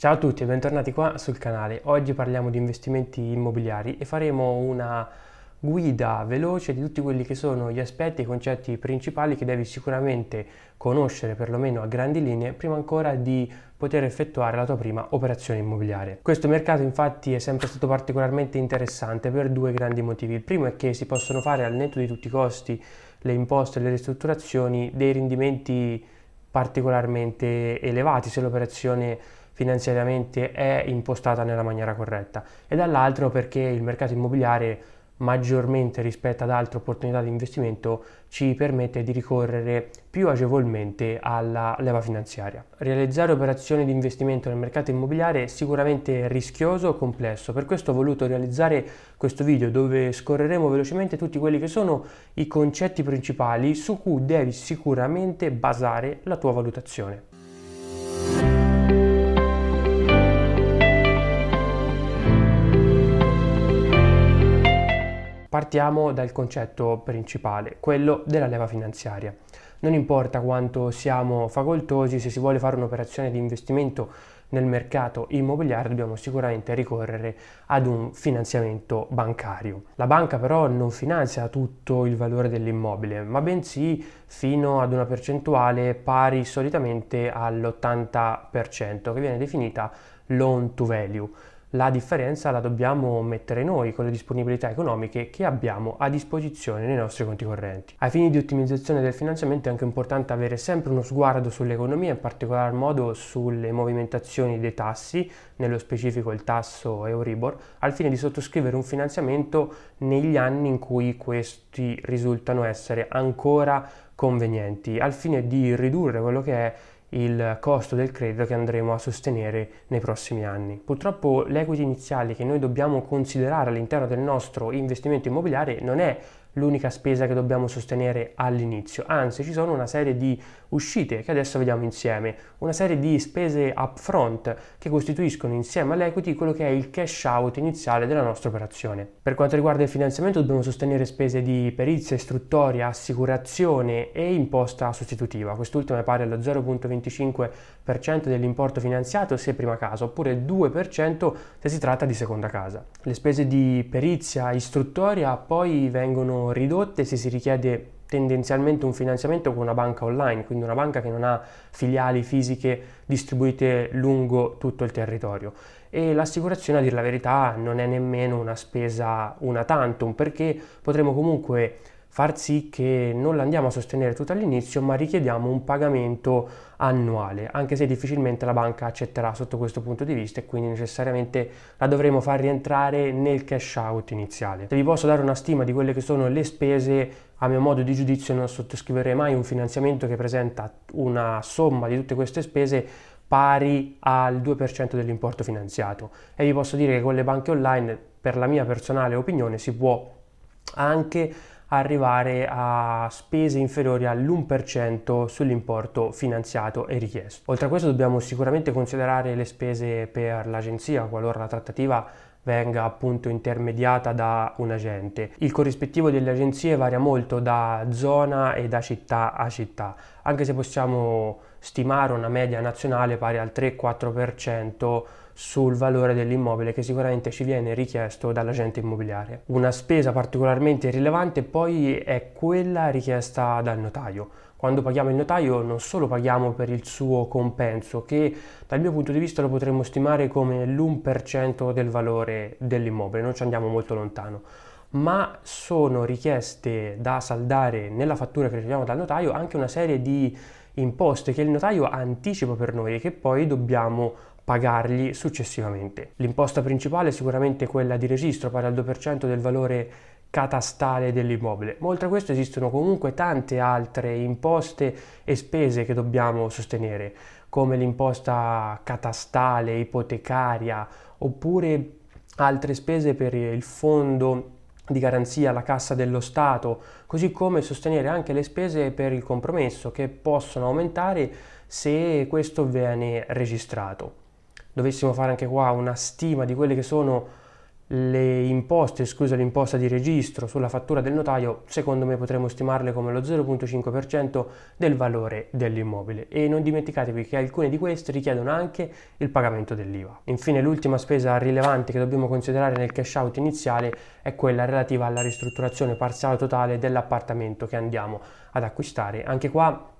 Ciao a tutti e bentornati qua sul canale. Oggi parliamo di investimenti immobiliari e faremo una guida veloce di tutti quelli che sono gli aspetti e i concetti principali che devi sicuramente conoscere perlomeno a grandi linee prima ancora di poter effettuare la tua prima operazione immobiliare. Questo mercato infatti è sempre stato particolarmente interessante per due grandi motivi. Il primo è che si possono fare al netto di tutti i costi, le imposte e le ristrutturazioni dei rendimenti particolarmente elevati se l'operazione finanziariamente è impostata nella maniera corretta e dall'altro perché il mercato immobiliare maggiormente rispetto ad altre opportunità di investimento ci permette di ricorrere più agevolmente alla leva finanziaria. Realizzare operazioni di investimento nel mercato immobiliare è sicuramente rischioso e complesso, per questo ho voluto realizzare questo video dove scorreremo velocemente tutti quelli che sono i concetti principali su cui devi sicuramente basare la tua valutazione. Partiamo dal concetto principale, quello della leva finanziaria. Non importa quanto siamo facoltosi, se si vuole fare un'operazione di investimento nel mercato immobiliare dobbiamo sicuramente ricorrere ad un finanziamento bancario. La banca però non finanzia tutto il valore dell'immobile, ma bensì fino ad una percentuale pari solitamente all'80% che viene definita loan to value. La differenza la dobbiamo mettere noi con le disponibilità economiche che abbiamo a disposizione nei nostri conti correnti. Ai fini di ottimizzazione del finanziamento è anche importante avere sempre uno sguardo sull'economia, in particolar modo sulle movimentazioni dei tassi, nello specifico il tasso Euribor, al fine di sottoscrivere un finanziamento negli anni in cui questi risultano essere ancora convenienti, al fine di ridurre quello che è il costo del credito che andremo a sostenere nei prossimi anni. Purtroppo l'equity iniziale che noi dobbiamo considerare all'interno del nostro investimento immobiliare non è l'unica spesa che dobbiamo sostenere all'inizio, anzi ci sono una serie di uscite che adesso vediamo insieme, una serie di spese upfront che costituiscono insieme all'equity quello che è il cash out iniziale della nostra operazione. Per quanto riguarda il finanziamento dobbiamo sostenere spese di perizia, istruttoria, assicurazione e imposta sostitutiva, quest'ultima è pari allo 0.25% dell'importo finanziato se prima casa oppure il 2% se si tratta di seconda casa. Le spese di perizia, istruttoria poi vengono ridotte se si richiede tendenzialmente un finanziamento con una banca online, quindi una banca che non ha filiali fisiche distribuite lungo tutto il territorio. E l'assicurazione, a dire la verità, non è nemmeno una spesa una tantum, perché potremo comunque far sì che non l'andiamo a sostenere tutto all'inizio, ma richiediamo un pagamento annuale, anche se difficilmente la banca accetterà sotto questo punto di vista e quindi necessariamente la dovremo far rientrare nel cash out iniziale. Se vi posso dare una stima di quelle che sono le spese, a mio modo di giudizio non sottoscriverei mai un finanziamento che presenta una somma di tutte queste spese pari al 2% dell'importo finanziato e vi posso dire che con le banche online per la mia personale opinione si può anche arrivare a spese inferiori all'1% sull'importo finanziato e richiesto. Oltre a questo dobbiamo sicuramente considerare le spese per l'agenzia qualora la trattativa venga appunto intermediata da un agente. Il corrispettivo delle agenzie varia molto da zona e da città a città, anche se possiamo stimare una media nazionale pari al 3-4% sul valore dell'immobile che sicuramente ci viene richiesto dall'agente immobiliare. Una spesa particolarmente rilevante poi è quella richiesta dal notaio. Quando paghiamo il notaio non solo paghiamo per il suo compenso, che dal mio punto di vista lo potremmo stimare come l'1% del valore dell'immobile, non ci andiamo molto lontano, ma sono richieste da saldare nella fattura che riceviamo dal notaio anche una serie di imposte che il notaio anticipa per noi e che poi dobbiamo pagargli successivamente. L'imposta principale è sicuramente quella di registro, pari al 2% del valore catastale dell'immobile. Ma oltre a questo esistono comunque tante altre imposte e spese che dobbiamo sostenere, come l'imposta catastale, ipotecaria, oppure altre spese per il fondo di garanzia, la cassa dello Stato, così come sostenere anche le spese per il compromesso che possono aumentare se questo viene registrato. Dovessimo fare anche qua una stima di quelle che sono le imposte, esclusa l'imposta di registro sulla fattura del notaio, secondo me potremmo stimarle come lo 0,5% del valore dell'immobile. E non dimenticatevi che alcune di queste richiedono anche il pagamento dell'IVA. Infine, l'ultima spesa rilevante che dobbiamo considerare nel cash out iniziale è quella relativa alla ristrutturazione parziale o totale dell'appartamento che andiamo ad acquistare. Anche qua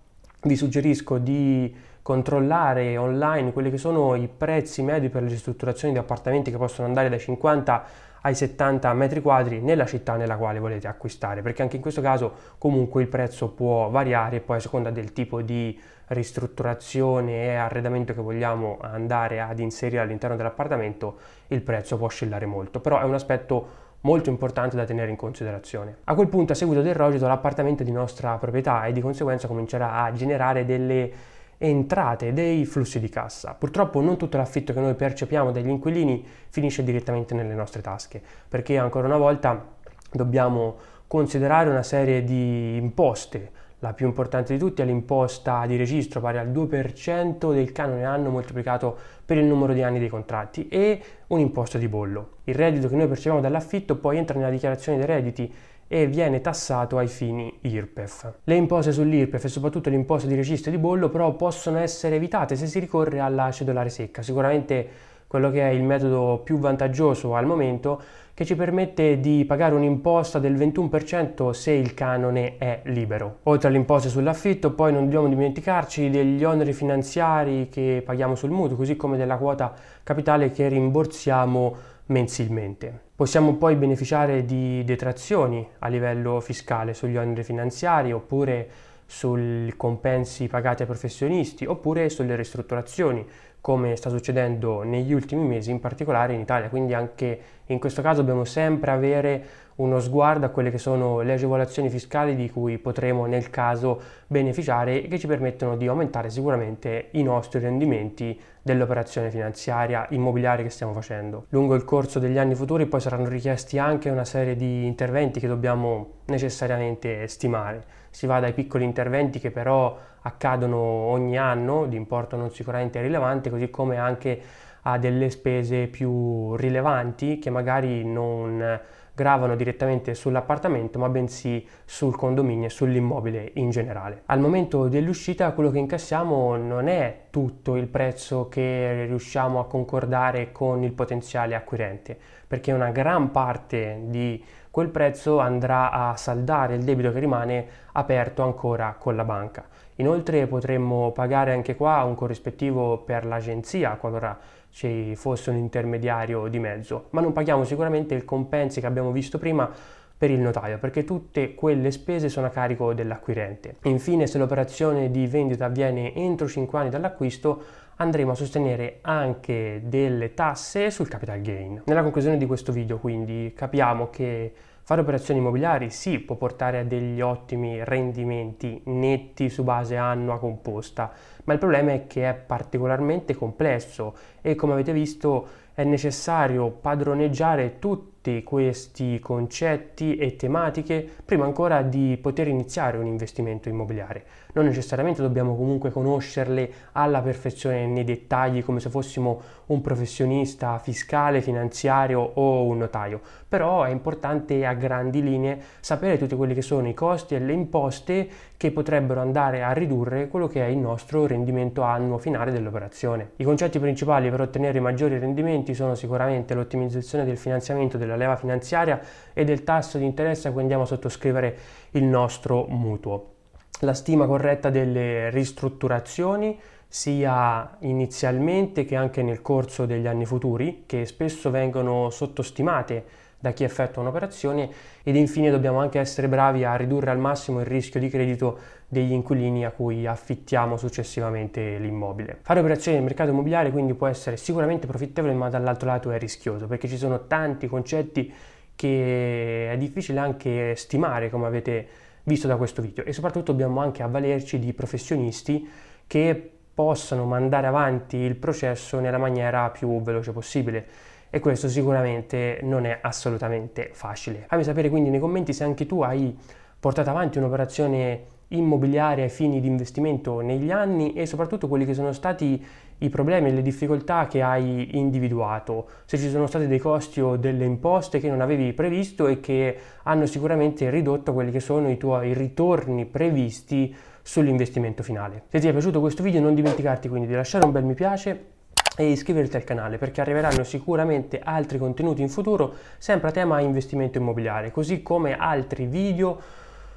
vi suggerisco di controllare online quelli che sono i prezzi medi per le ristrutturazioni di appartamenti che possono andare dai 50 ai 70 metri quadri nella città nella quale volete acquistare, perché anche in questo caso comunque il prezzo può variare poi a seconda del tipo di ristrutturazione e arredamento che vogliamo andare ad inserire all'interno dell'appartamento, il prezzo può oscillare molto, però è un aspetto molto importante da tenere in considerazione. A quel punto, a seguito del rogito, l'appartamento di nostra proprietà e di conseguenza comincerà a generare delle entrate, dei flussi di cassa. Purtroppo non tutto l'affitto che noi percepiamo dagli inquilini finisce direttamente nelle nostre tasche, perché ancora una volta dobbiamo considerare una serie di imposte. La più importante di tutte è l'imposta di registro pari al 2% del canone anno moltiplicato per il numero di anni dei contratti e un imposto di bollo. Il reddito che noi percepiamo dall'affitto poi entra nella dichiarazione dei redditi e viene tassato ai fini IRPEF. Le imposte sull'IRPEF e soprattutto l'imposta di registro di bollo però possono essere evitate se si ricorre alla cedolare secca, sicuramente quello che è il metodo più vantaggioso al momento che ci permette di pagare un'imposta del 21% se il canone è libero. Oltre alle imposte sull'affitto, poi non dobbiamo dimenticarci degli oneri finanziari che paghiamo sul mutuo, così come della quota capitale che rimborsiamo mensilmente. Possiamo poi beneficiare di detrazioni a livello fiscale sugli oneri finanziari oppure sui compensi pagati ai professionisti oppure sulle ristrutturazioni come sta succedendo negli ultimi mesi, in particolare in Italia. Quindi anche in questo caso dobbiamo sempre avere uno sguardo a quelle che sono le agevolazioni fiscali di cui potremo nel caso beneficiare e che ci permettono di aumentare sicuramente i nostri rendimenti dell'operazione finanziaria immobiliare che stiamo facendo. Lungo il corso degli anni futuri poi saranno richiesti anche una serie di interventi che dobbiamo necessariamente stimare. Si va dai piccoli interventi che però accadono ogni anno di importo non sicuramente rilevante, così come anche a delle spese più rilevanti che magari non gravano direttamente sull'appartamento ma bensì sul condominio e sull'immobile in generale. Al momento dell'uscita quello che incassiamo non è tutto il prezzo che riusciamo a concordare con il potenziale acquirente perché una gran parte di quel prezzo andrà a saldare il debito che rimane aperto ancora con la banca. Inoltre potremmo pagare anche qua un corrispettivo per l'agenzia qualora ci fosse un intermediario di mezzo, ma non paghiamo sicuramente il compensi che abbiamo visto prima per il notaio, perché tutte quelle spese sono a carico dell'acquirente. Infine, se l'operazione di vendita avviene entro 5 anni dall'acquisto, andremo a sostenere anche delle tasse sul capital gain. Nella conclusione di questo video, quindi, capiamo che Fare operazioni immobiliari sì, può portare a degli ottimi rendimenti netti su base annua composta, ma il problema è che è particolarmente complesso e come avete visto è necessario padroneggiare tutti questi concetti e tematiche prima ancora di poter iniziare un investimento immobiliare. Non necessariamente dobbiamo comunque conoscerle alla perfezione nei dettagli come se fossimo un professionista fiscale, finanziario o un notaio, però è importante a grandi linee sapere tutti quelli che sono i costi e le imposte che potrebbero andare a ridurre quello che è il nostro rendimento annuo finale dell'operazione. I concetti principali per ottenere maggiori rendimenti sono sicuramente l'ottimizzazione del finanziamento della leva finanziaria e del tasso di interesse a cui andiamo a sottoscrivere il nostro mutuo. La stima corretta delle ristrutturazioni sia inizialmente che anche nel corso degli anni futuri, che spesso vengono sottostimate da chi effettua un'operazione ed infine dobbiamo anche essere bravi a ridurre al massimo il rischio di credito degli inquilini a cui affittiamo successivamente l'immobile. Fare operazioni nel mercato immobiliare quindi può essere sicuramente profittevole ma dall'altro lato è rischioso perché ci sono tanti concetti che è difficile anche stimare come avete visto da questo video e soprattutto dobbiamo anche avvalerci di professionisti che possano mandare avanti il processo nella maniera più veloce possibile e questo sicuramente non è assolutamente facile. Fammi sapere quindi nei commenti se anche tu hai portato avanti un'operazione immobiliare ai fini di investimento negli anni e soprattutto quelli che sono stati i problemi e le difficoltà che hai individuato, se ci sono stati dei costi o delle imposte che non avevi previsto e che hanno sicuramente ridotto quelli che sono i tuoi ritorni previsti sull'investimento finale. Se ti è piaciuto questo video non dimenticarti quindi di lasciare un bel mi piace e iscriverti al canale perché arriveranno sicuramente altri contenuti in futuro sempre a tema investimento immobiliare, così come altri video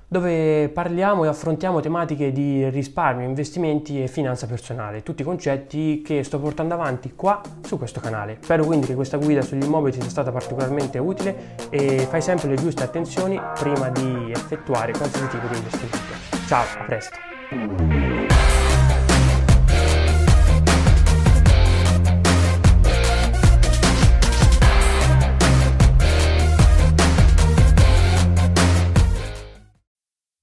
dove parliamo e affrontiamo tematiche di risparmio, investimenti e finanza personale, tutti concetti che sto portando avanti qua su questo canale. Spero quindi che questa guida sugli immobili sia stata particolarmente utile e fai sempre le giuste attenzioni prima di effettuare qualsiasi tipo di investimento. Ciao, a presto!